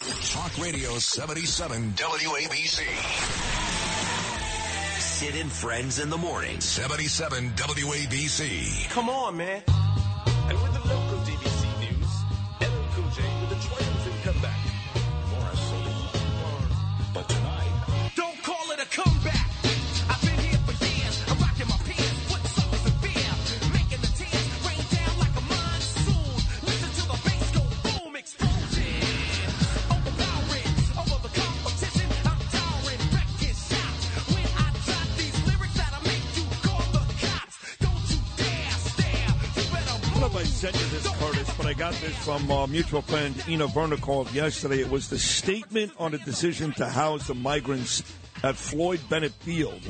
Talk Radio 77 WABC. Sid and Friends in the morning. 77 WABC. Come on, man. Got this from uh, mutual friend Inna Vernikov yesterday. It was the statement on a decision to house the migrants at Floyd Bennett Field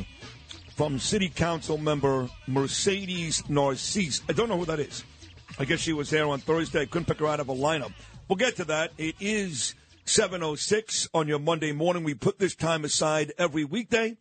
from City Council member Mercedes Narcisse. I don't know who that is. I guess she was there on Thursday. I couldn't pick her out of a lineup. We'll get to that. It is 7.06 on your Monday morning. We put this time aside every weekday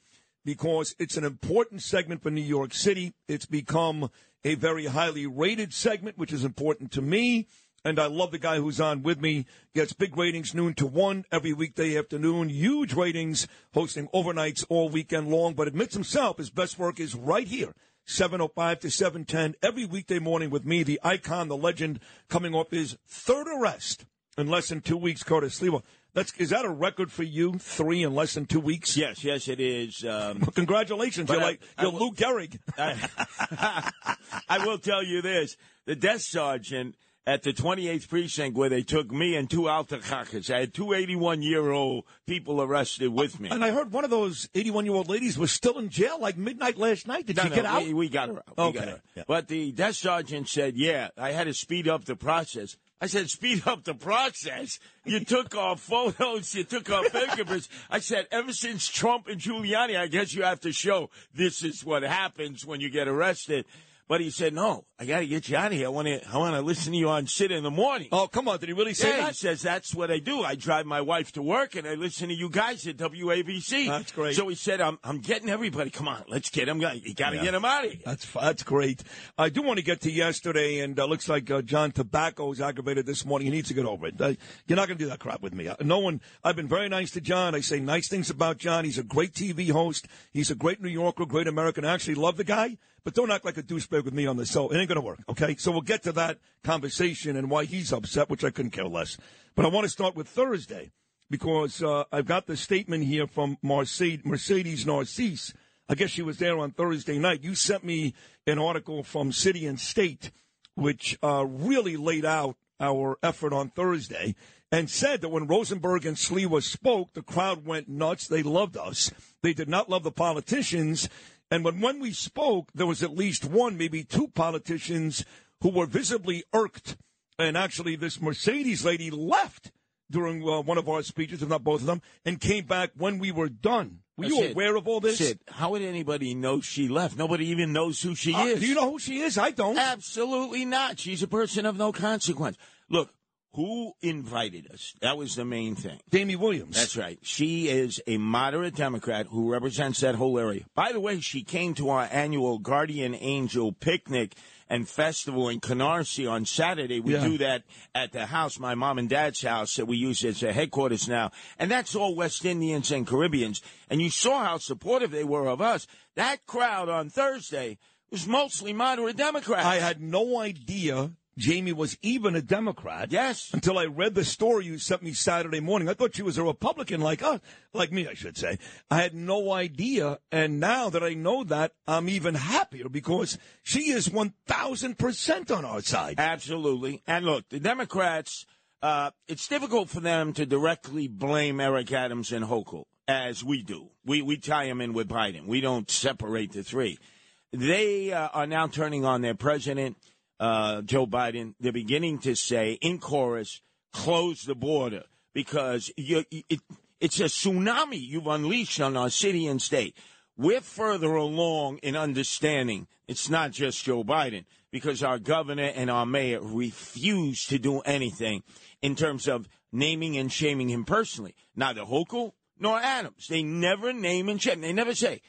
because it's an important segment for New York City. It's become a very highly rated segment, which is important to me. And I love the guy who's on with me. Gets big ratings noon to one every weekday afternoon. Huge ratings, hosting overnights all weekend long, but admits himself his best work is right here. 705 to 710 every weekday morning with me, the icon, the legend, coming off his third arrest in less than two weeks, Curtis Sliwa. That's is that a record for you? Three in less than two weeks. Yes, yes, it is. Um, Well, congratulations! You're I- like I you're will- Lou Gehrig. I, I will tell you this: the desk sergeant at the 28th precinct, where they took me and two altacakas, I had two 81 year old people arrested with me. And I heard one of those 81 year old ladies was still in jail like midnight last night. Did No, she no, get out? We, we got her out. We Okay, got her. yeah. But the desk sergeant said, "Yeah, I had to speed up the process." I said, "Speed up the process? You took our photos, you took our fingerprints." I said, "Ever since Trump and Giuliani, I guess you have to show this is what happens when you get arrested." But he said, "No, I got to get you out of here. I want to, I want to listen to you on Sid in the morning." oh, come on. Did he really say yeah, he says that's what I do. I drive my wife to work and I listen to you guys at WABC. That's great. So he said, "I'm, I'm getting everybody. Come on, let's get him. You got to Yeah. get him out of here." That's that's great. I do want to get to yesterday, and uh, looks like uh, John Tabacco is aggravated this morning. He needs to get over it. Uh, you're not going to do that crap with me. Uh, no one. I've been very nice to John. I say nice things about John. He's a great TV host. He's a great New Yorker, great American. I actually love the guy, but don't act like a douchebag with me on this. So it ain't going to work. Okay. So we'll get to that conversation and why he's upset, which I couldn't care less. But I want to start with Thursday because uh, I've got the statement here from Mercedes, Mercedes Narcisse. I guess she was there on Thursday night. You sent me an article from City and State, which uh, really laid out our effort on Thursday and said that when Rosenberg and Sliwa spoke, the crowd went nuts. They loved us. They did not love the politicians. And when, when we spoke, there was at least one, maybe two politicians who were visibly irked. And actually, this Mercedes lady left during uh, one of our speeches, if not both of them, and came back when we were done. Were you Sid, aware of all this? Sid, how would anybody know she left? Nobody even knows who she Uh, is. do you know who she is? I don't. Absolutely not. She's a person of no consequence. Look, who invited us? That was the main thing. Jaime Williams. That's right. She is a moderate Democrat who represents that whole area. By the way, she came to our annual Guardian Angel picnic and festival in Canarsie on Saturday. We Yeah. do that at the house, my mom and dad's house that we use as a headquarters now. And that's all West Indians and Caribbeans. And you saw how supportive they were of us. That crowd on Thursday was mostly moderate Democrats. I had no idea Jaime was even a Democrat. Yes. Until I read the story you sent me Saturday morning. I thought she was a Republican like us, like me, I should say. I had no idea. And now that I know that, I'm even happier because she is 1,000% on our side. Absolutely. And look, the Democrats, uh, it's difficult for them to directly blame Eric Adams and Hochul as we do. We, we tie them in with Biden. We don't separate the three. They uh, are now turning on their president, uh, Joe Biden. They're beginning to say in chorus, close the border. because you, it, it's a tsunami you've unleashed on our city and state. We're further along in understanding it's not just Joe Biden because our governor and our mayor refuse to do anything in terms of naming and shaming him personally. Neither Hochul nor Adams. They never name and shame. They never say,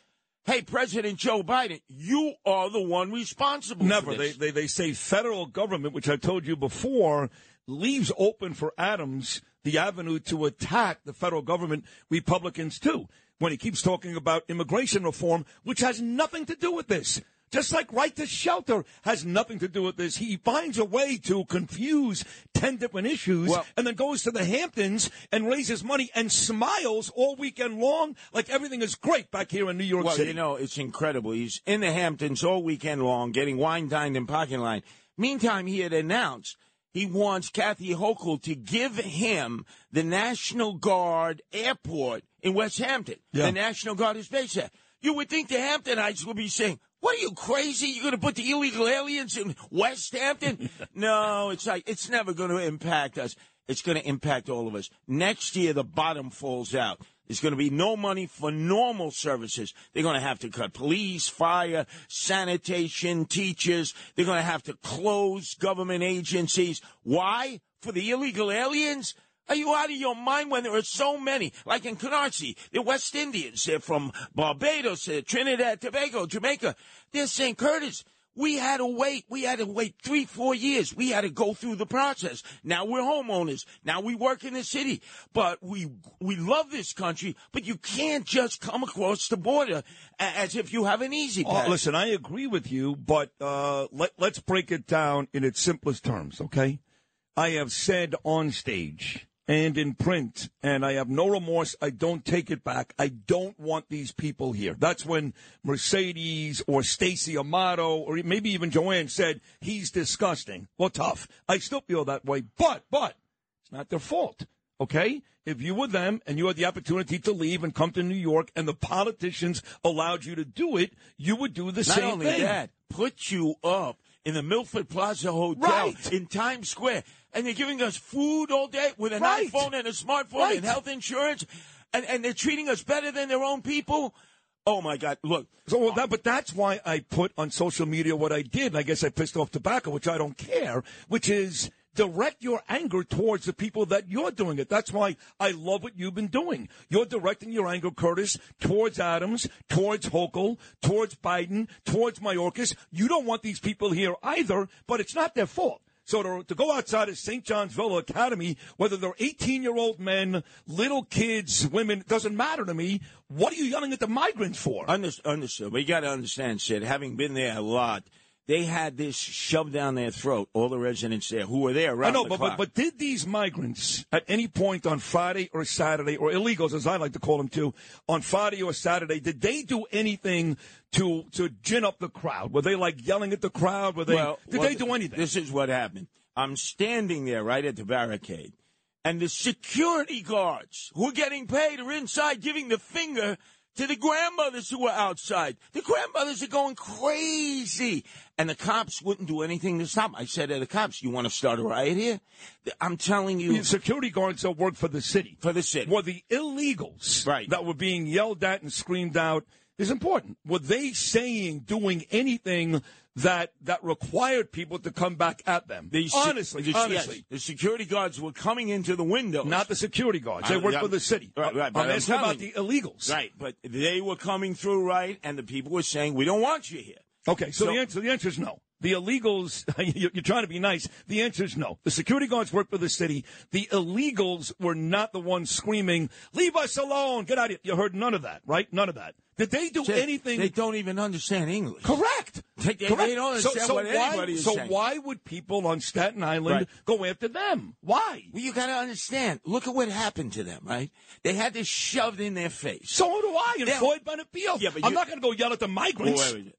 hey, President Joe Biden, you are the one responsible Never. for They, they they say federal government, which I told you before, leaves open for Adams the avenue to attack the federal government, Republicans too, when he keeps talking about immigration reform, which has nothing to do with this. Just like right to shelter has nothing to do with this. He finds a way to confuse 10 different issues Well- and then goes to the Hamptons and raises money and smiles all weekend long like everything is great back here in New York Well, City. you know, it's incredible. He's in the Hamptons all weekend long, getting wine dined in parking line. Meantime, he had announced he wants Kathy Hochul to give him the National Guard airport in Westhampton. Yeah. The National Guard is based there. You would think the Hamptonites would be saying, what are you crazy? You're going to put the illegal aliens in Westhampton? no, it's like, it's never going to impact us. It's going to impact all of us. Next year, the bottom falls out. There's going to be no money for normal services. They're going to have to cut police, fire, sanitation, teachers. They're going to have to close government agencies. Why? For the illegal aliens? Are you out of your mind when there are so many? Like in Canarsie, they're West Indians. They're from Barbados, they're Trinidad, Tobago, Jamaica. They're St. Kitts. We had to wait. We had to wait three, four years. We had to go through the process. Now we're homeowners. Now we work in the city. But we we love this country. But you can't just come across the border as if you have an easy Oh, pass. listen, I agree with you, but uh, let, let's break it down in its simplest terms, okay? I have said on stage and in print, and I have no remorse. I don't take it back. I don't want these people here. That's when Mercedes or Stacey Amato or maybe even Joann said he's disgusting. Well, tough. I still feel that way, but but it's not their fault. Okay? If you were them and you had the opportunity to leave and come to New York and the politicians allowed you to do it, you would do the Not same only thing. that, put you up in the Milford Plaza Hotel Right. in Times Square, and they're giving us food all day with an Right. iPhone and a smartphone Right. and health insurance, and, and they're treating us better than their own people. Oh my God! Look, So well, that, but that's why I put on social media what I did. I guess I pissed off Tabacco, which I don't care, which is direct your anger towards the people that you're doing it. That's why I love what you've been doing. You're directing your anger, Curtis, towards Adams, towards Hochul, towards Biden, towards Mayorkas. You don't want these people here either, but it's not their fault. So to, to go outside of St. John's Villa Academy, whether they're 18 year old men, little kids, women, doesn't matter to me. What are you yelling at the migrants for? Understood. understood. You got to understand, Sid, having been there a lot, they had this shoved down their throat. All the residents there who were there I know, the but, clock. but but did these migrants at any point on Friday or Saturday, or illegals as I like to call them too, on Friday or Saturday, did they do anything to to gin up the crowd? Were they like yelling at the crowd? Were they? Well, did well, they do anything? This is what happened. I'm standing there right at the barricade, and the security guards who are getting paid are inside giving the finger to the grandmothers who were outside. The grandmothers are going crazy. And the cops wouldn't do anything to stop. I said to the cops, you want to start a riot here? I'm telling you. The security guards that work for the city. For the city. Were the illegals Right. that were being yelled at and screamed out is important. Were they saying, doing anything that that required people to come back at them? The honestly, the- honestly. yes, the security guards were coming into the windows. Not the security guards. They work yeah. for the city. Right, right, but I'm asking about the illegals. Right, but they were coming through right, and the people were saying, we don't want you here. Okay, so, So- the answer the answer is no. The illegals, you- you're trying to be nice. The answer is no. The security guards work for the city. The illegals were not the ones screaming, "Leave us alone! Get out of here!" You heard none of that, right? None of that. Did they do Said anything? They don't even understand English. Correct. They- they- Correct. they don't so, understand so what why, anybody is So saying. why would people on Staten Island Right. go after them? Why? Well, you got to understand. Look at what happened to them, right? They had this shoved in their face. So do I. And Yeah. Floyd Bennett Field. Yeah, but I'm not going to go yell at the Well, migrants. wait a minute.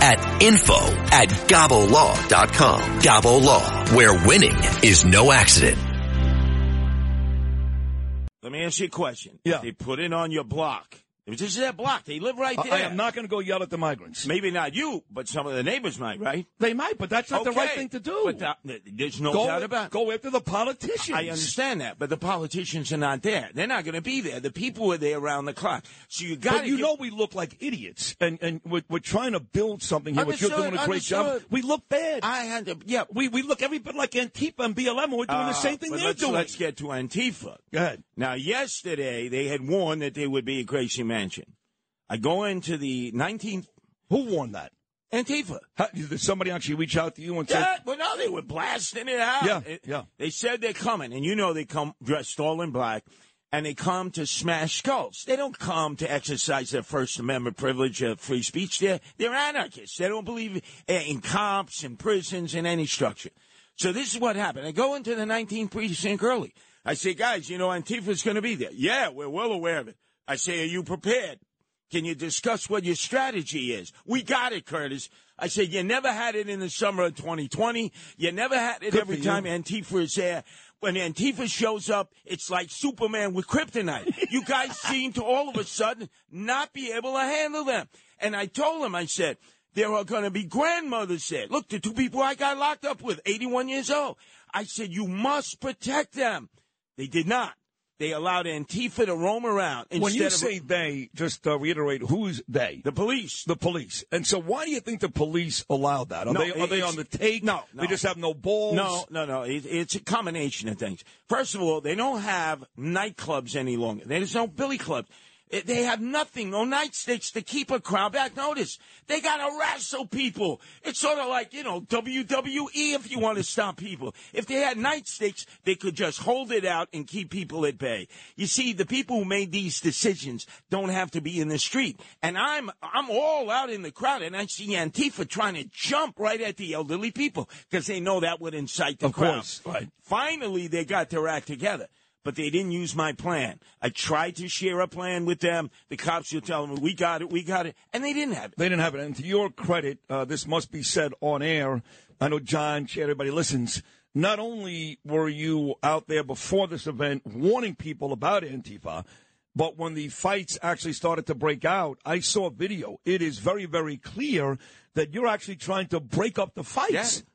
at info at gabolaw.com. Gabo Law, where winning is no accident. Let me ask you a question. Yeah. If they put it on your block. If this is their block, they live right there. I am not going to go yell at the migrants. Maybe not you, but some of the neighbors might, right? They might, but that's not the right thing to do. But that- there's no go, doubt about it. go after the politicians. I understand that, but the politicians are not there. They're not going to be there. The people are there around the clock. So you got But to you get, know we look like idiots, and and we're, we're trying to build something here, which you're doing a great job. We look bad. I had to, yeah. we we look every bit like Antifa and BLM, and we're doing the uh, same thing but they're let's, doing. Let's get to Antifa. Go ahead. Now, yesterday they had warned that there would be a Gracie Mansion. I go into the 19th Who won that? Antifa. How, did somebody actually reach out to you and say, Yeah, but no, they were blasting it out. Yeah, It- yeah. They said they're coming, and you know they come dressed all in black, and they come to smash skulls. They don't come to exercise their First Amendment privilege of free speech. They're they're anarchists. They don't believe in cops and prisons and any structure. So this is what happened. I go into the 19th precinct early. I say, guys, you know Antifa's going to be there. Yeah, we're well aware of it. I say, are you prepared? Can you discuss what your strategy is? We got it, Curtis. I said, you never had it in the summer of 2020. You never had it Good every time Antifa is there. When Antifa shows up, it's like Superman with kryptonite. you guys seem to all of a sudden not be able to handle them. And I told him, I said, there are going to be grandmothers there. Look, the two people I got locked up with, 81 years old. I said, you must protect them. They did not. They allowed Antifa to roam around. when you of- say they, just uh, reiterate, who's they? the police, The police. And so why do you think the police allowed that? Are, No, they, are they on the take? no, They just have no balls? No, no, no. It, it's a combination of things. First of all, they don't have nightclubs any longer. There's no billy clubs. They have nothing, no nightsticks to keep a crowd back. Notice, they got to wrestle people. It's sort of like, you know, WWE if you want to stop people. If they had nightsticks, they could just hold it out and keep people at bay. You see, the people who made these decisions don't have to be in the street. And I'm, I'm all out in the crowd and I see Antifa trying to jump right at the elderly people because they know that would incite the Of crowd. course, right. Finally, they got their act together, but they didn't use my plan. I tried to share a plan with them. The cops were telling me, we got it, we got it, and they didn't have it. They didn't have it. And to your credit, uh, this must be said on air. I know John, everybody listens. Not only were you out there before this event warning people about Antifa, but when the fights actually started to break out, I saw a video. It is very, very clear that you're actually trying to break up the fights. Yeah.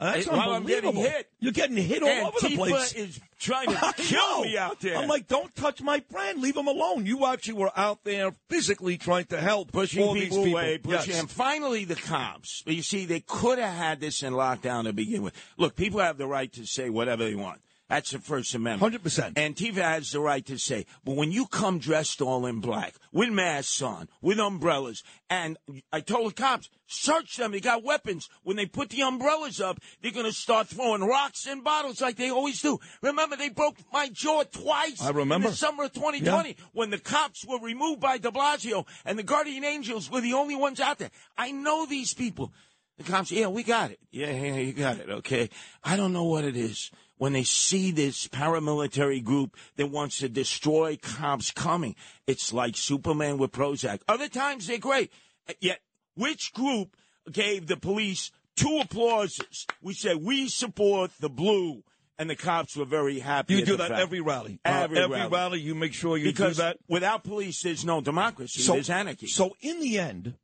That's It- while I'm getting hit. You're getting hit all over the Antifa place. is trying to kill me out there. I'm like, don't touch my brand. Leave him alone. You actually were out there physically trying to help pushing all people, these people. away, pushing. Yes. And finally, the cops. You see, they could have had this in lockdown to begin with. Look, people have the right to say whatever they want. That's the First Amendment. 100%. Antifa has the right to say, but when you come dressed all in black, with masks on, with umbrellas, and I told the cops, search them. They got weapons. When they put the umbrellas up, they're going to start throwing rocks and bottles like they always do. Remember, they broke my jaw twice. I remember. In the summer of 2020 when the cops were removed by de Blasio and the Guardian Angels were the only ones out there. I know these people. The cops, yeah, we got it. Yeah, yeah, you got it. Okay. I don't know what it is when they see this paramilitary group that wants to destroy cops coming. It's like Superman with Prozac. Other times they're great. Yet, which group gave the police two applauses? We said, we support the blue. And the cops were very happy. You do that fact. every rally. Uh, Every, every rally. rally, you make sure you Because do that. without police, there's no democracy. there's anarchy. So in the end,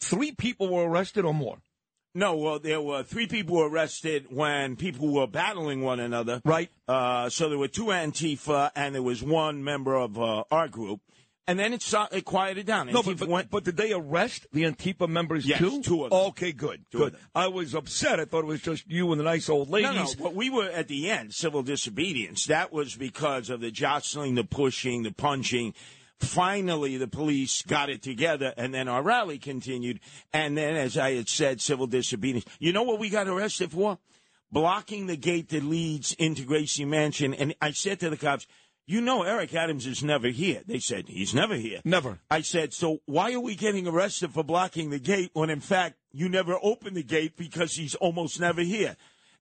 three people were arrested or more. No, well, there were three people arrested when people were battling one another. Right. Uh, so there were two Antifa, and there was one member of uh, our group. And then it, so- it quieted down. No, but, but, went. but did they arrest the Antifa members Yes, too? two of them. Okay, good. Two good. I was upset. I thought it was just you and the nice old ladies. No, no. But we were at the end, civil disobedience. That was because of the jostling, the pushing, the punching. Finally, the police got it together, and then our rally continued. And then, as I had said, civil disobedience. You know what we got arrested for? Blocking the gate that leads into Gracie Mansion. And I said to the cops, You know, Eric Adams is never here. They said he's never here. Never. I said, so why are we getting arrested for blocking the gate when in fact you never opened the gate because he's almost never here?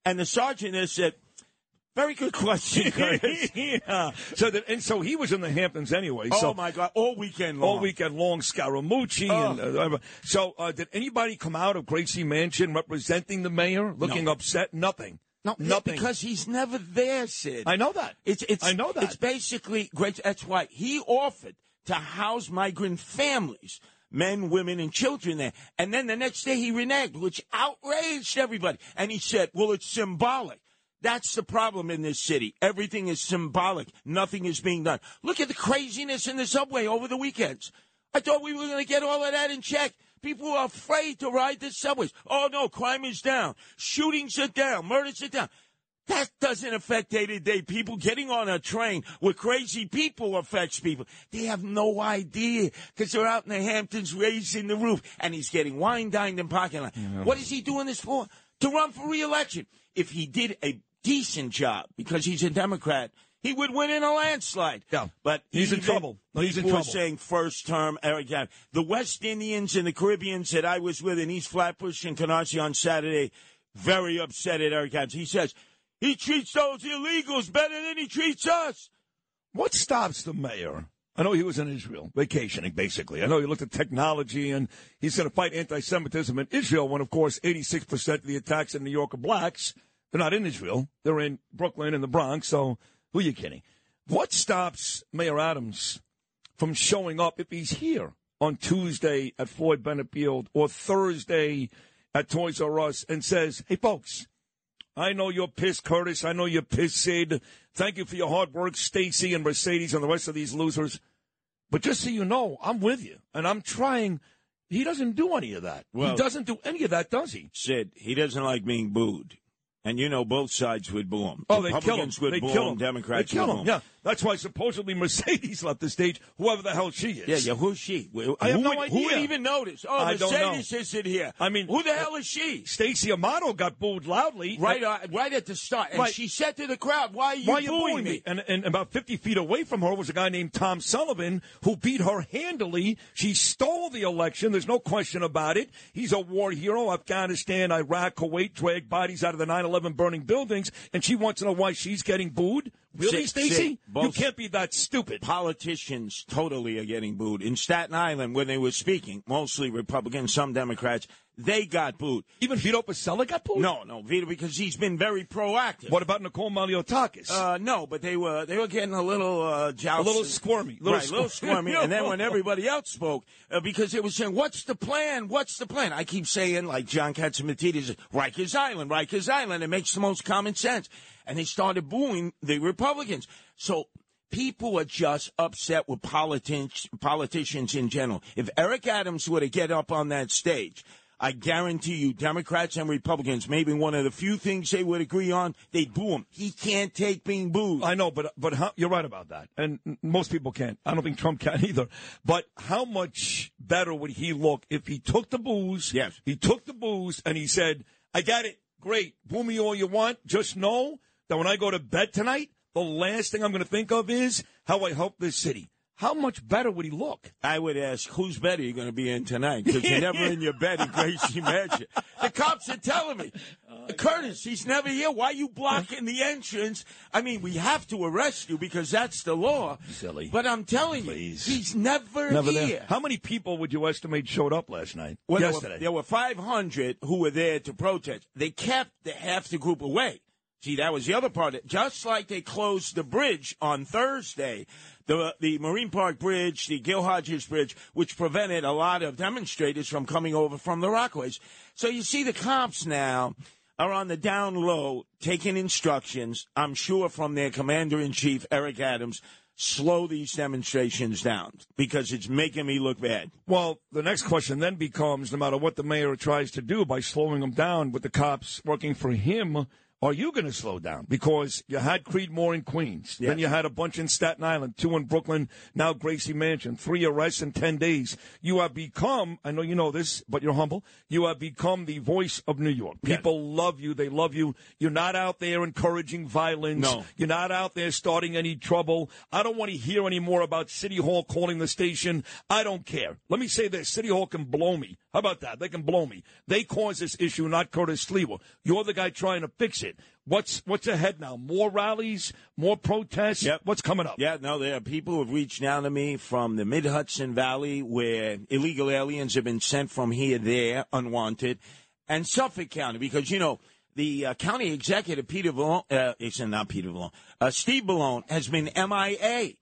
And the sergeant there said, very good question, Curtis. yeah. So that, and so he was in the Hamptons anyway. oh my God, all weekend long. all weekend long, Scaramucci. Oh. And, uh, so, uh, did anybody come out of Gracie Mansion representing the mayor, looking upset? Nothing. No, nothing. because he's never there, Sid. I know that. It's, it's, I know that. It's basically great. That's why he offered to house migrant families, men, women, and children there. And then the next day he reneged, which outraged everybody. And he said, well, it's symbolic. That's the problem in this city. Everything is symbolic. Nothing is being done. Look at the craziness in the subway over the weekends. I thought we were going to get all of that in check. People are afraid to ride the subways. Oh no, crime is down. Shootings are down. Murders are down. That doesn't affect day to day people. Getting on a train with crazy people affects people. They have no idea because they're out in the Hamptons raising the roof and he's getting wine dined in parking lot. What is he doing this for? To run for reelection. If he did a decent job because he's a Democrat, he would win in a landslide. Yeah. But He's in trouble. No, he's in trouble. saying first term Eric Adams. The West Indians and the Caribbeans that I was with in East Flatbush and Canarsie on Saturday, very upset at Eric Adams. He says he treats those illegals better than he treats us. What stops the mayor? I know he was in Israel vacationing, basically. I know he looked at technology and he's going to fight anti Semitism in Israel when, of course, 86% of the attacks in New York are blacks. They're not in Israel, they're in Brooklyn and the Bronx, so who are you kidding? What stops Mayor Adams from showing up if he's here on Tuesday at Floyd Bennett Field or Thursday at Toys R Us and says, hey, folks, I know you're pissed, Curtis. I know you're pissed, Sid. Thank you for your hard work, Stacey and Mercedes and the rest of these losers. But just so you know, I'm with you, and I'm trying. He doesn't do any of that. Well- he doesn't do any of that, does he? Sid, he doesn't like being booed. And you know both sides would boo him. Oh, they kill. Republicans would They boo kill him. Democrats they kill boo. Yeah, that's why supposedly Mercedes left the stage. Whoever the hell she is. Yeah, yeah. Who's she? Who, I have who no would, Who would even notice? Oh, I. Mercedes isn't here. I mean, who the hell is she? Stacey Amato got booed loudly. Right, uh, right at the start, and Right. she said to the crowd, "Why are you Why are you booing, booing me?" me? And, and about 50 feet away from her was a guy named Tom Sullivan who beat her handily. She stole the election. There's no question about it. He's a war hero. Afghanistan, Iraq, Kuwait, dragged bodies out of the 9-11 burning buildings. And she wants to know why she's getting booed? Really? Sid, You can't be that stupid. Politicians totally are getting booed. In Staten Island, when they were speaking, mostly Republicans, some Democrats, they got booed. Even Vito Fossella got booed? No, no, Vito, because he's been very proactive. What about Nicole Malliotakis? Uh, no, but they were they were getting a little uh. A little squirmy. Little right, a little squirmy. squirmy. and then when everybody else spoke, uh, because it was saying, "What's the plan? What's the plan?" I keep saying, like John Catsimatidis, Rikers Island, Rikers Island. It makes the most common sense. And they started booing the Republicans. So people are just upset with politics, politicians in general. If Eric Adams were to get up on that stage. I guarantee you, Democrats and Republicans, maybe one of the few things they would agree on, they'd boo him. He can't take being booed. I know, but but how, you're right about that, and most people can't. I don't think Trump can either. But how much better would he look if he took the booze? Yes. he took the booze and he said, "I got it, great, boo me all you want. Just know that when I go to bed tonight, the last thing I'm going to think of is how I help this city." How much better would he look? I would ask, whose bed are you going to be in tonight? Because you're never in your bed in Gracie Mansion. The cops are telling me, oh, Curtis, he's never here. Why are you blocking the entrance? I mean, we have to arrest you because that's the law. Silly. But I'm telling Please. you, he's never, Never here. there. How many people would you estimate showed up last night? Well, there were- Yesterday. There were, 500 who were there to protest. They kept the, half the group away. See, that was the other part. Just like they closed the bridge on Thursday, the the Marine Park Bridge, the Gil Hodges Bridge, which prevented a lot of demonstrators from coming over from the Rockaways. So you see, the cops now are on the down low, taking instructions. I'm sure from their commander in chief, Eric Adams. Slow these demonstrations down because it's making me look bad. Well, the next question then becomes no matter what the mayor tries to do by slowing them down with the cops working for him, Are you going to slow down? Because you had Creedmoor in Queens. Then you had a bunch in Staten Island, two in Brooklyn, now Gracie Mansion, three arrests in 10 days. You have become, I know you know this, but you're humble. You have become the voice of New York. People love you. They love you. You're not out there encouraging violence. No. You're not out there starting any trouble. I don't want to hear any more about City Hall calling the station. I don't care. Let me say this City Hall can blow me. How about that? They can blow me. They caused this issue, not Curtis Sliwa. You're the guy trying to fix it. What's what's ahead now? More rallies, more protests. Yep. What's coming up? Yeah, no, there are people who have reached out to me from the Mid Hudson Valley where illegal aliens have been sent from here, there, unwanted, and Suffolk County because, you know, the uh, county executive, Peter Bellone, uh, it's not Peter Bellone, uh, Steve Valone has been MIA.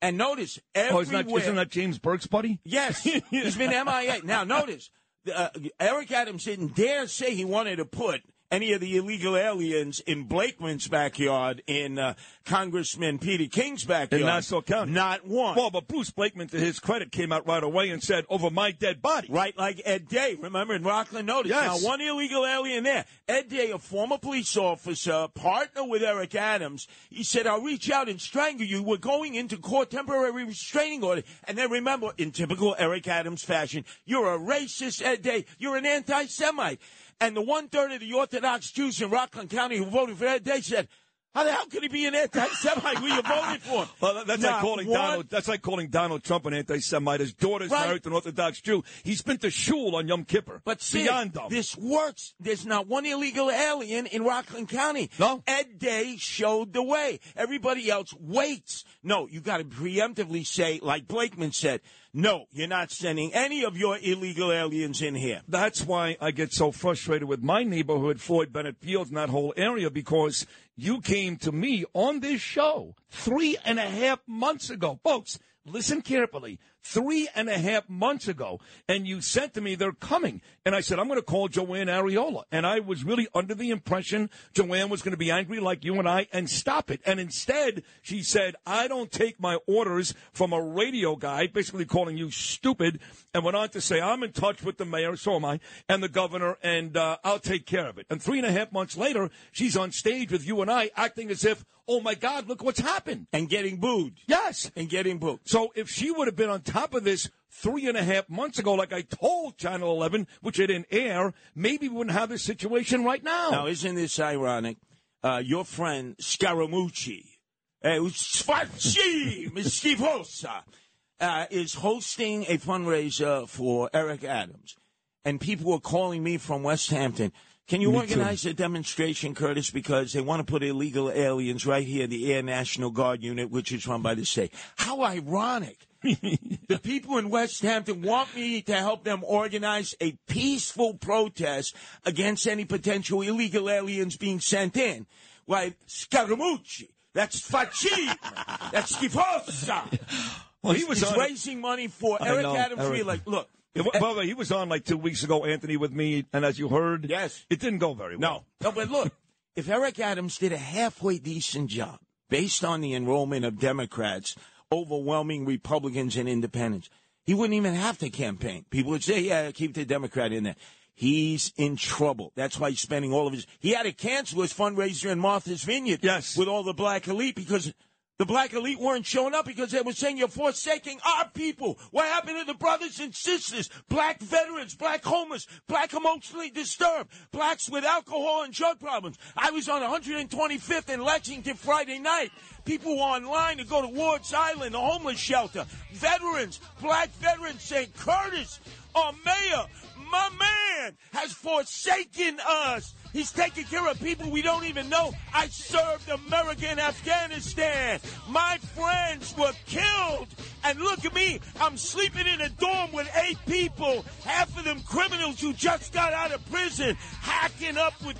And notice, everywhere. Oh, isn't that, isn't that James Burke's buddy? Yes, he's been MIA. Now, notice, uh, Eric Adams didn't dare say he wanted to put any of the illegal aliens in Blakeman's backyard, in uh, Congressman Peter King's backyard. In Nassau County. Not one. Well, but Bruce Blakeman, to his credit, came out right away and said, over my dead body. Right, like Ed Day, remember in Rockland Notice. Yes. Now, one illegal alien there. Ed Day, a former police officer, partner with Eric Adams, he said, I'll reach out and strangle you. We're going into court temporary restraining order. And then remember, in typical Eric Adams fashion, you're a racist, Ed Day. You're an anti-Semite. And the one third of the Orthodox Jews in Rockland County who voted for Ed Day said, how the hell could he be an anti-Semite? Who you voted for? him. Well, that's Not like calling one- Donald. That's like calling Donald Trump an anti-Semite. His daughter's Right. married to an Orthodox Jew. He's been to shul on Yom Kippur. But see, beyond dumb. this works. There's not one illegal alien in Rockland County. No. Ed Day showed the way. Everybody else waits. No, you got to preemptively say, like Blakeman said, no, you're not sending any of your illegal aliens in here. That's why I get so frustrated with my neighborhood, Floyd Bennett Fields, and that whole area, because you came to me on this show three and a half months ago. Folks, listen carefully. Three and a half months ago, and you said to me, they're coming. And I said, I'm going to call Joann Ariola. And I was really under the impression Joann was going to be angry like you and I and stop it. And instead, she said, I don't take my orders from a radio guy, basically calling you stupid, and went on to say, I'm in touch with the mayor, so am I, and the governor, and uh, I'll take care of it. And three and a half months later, she's on stage with you and I acting as if, oh my God, look what's happened. And getting booed. Yes. And getting booed. So if she would have been on top of this three and a half months ago, like I told Channel 11, which it didn't air, maybe we wouldn't have this situation right now. Now, isn't this ironic? Uh, your friend Scaramucci, uh, Sfacci, uh, is hosting a fundraiser for Eric Adams. And people are calling me from Westhampton. Can you Me organize a demonstration, Curtis? Because they want to put illegal aliens right here in the Air National Guard unit, which is run by the state. How ironic. The people in Westhampton want me to help them organize a peaceful protest against any potential illegal aliens being sent in. Why, Scaramucci, that's Facci, that's Schifosa. well, he was He's on. raising money for I Eric know, Adams. Eric. Free. Like, look, Yeah, well, by the way, he was on like two weeks ago, Anthony, with me, and as you heard, Yes. it didn't go very well. No, no, but look, if Eric Adams did a halfway decent job based on the enrollment of Democrats overwhelming Republicans and independents, he wouldn't even have to campaign. People would say, yeah, keep the Democrat in there. He's in trouble. That's why he's spending all of his. He had to cancel his fundraiser in Martha's Vineyard. Yes. With all the black elite because the black elite weren't showing up because they were saying you're forsaking our people. What happened to the brothers and sisters, black veterans, black homeless, black emotionally disturbed, blacks with alcohol and drug problems? I was on 125th in Lexington Friday night. People online to go to Ward's Island, the homeless shelter. Veterans, black veterans saying, Curtis, our mayor, my man, has forsaken us. He's taking care of people we don't even know. I served America in Afghanistan. My friends were killed. And look at me. I'm sleeping in a dorm with eight people. Half of them criminals who just got out of prison, hacking up with.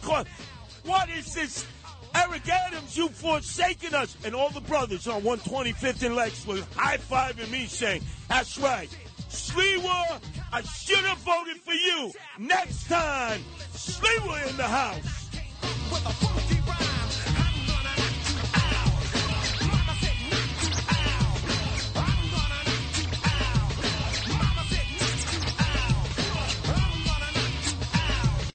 What is this? Eric Adams, you forsaken us. And all the brothers on 125th and Lexwood high-fiving me saying, that's right. Sliwa, I should have voted for you. Next time, Sliwa in the house.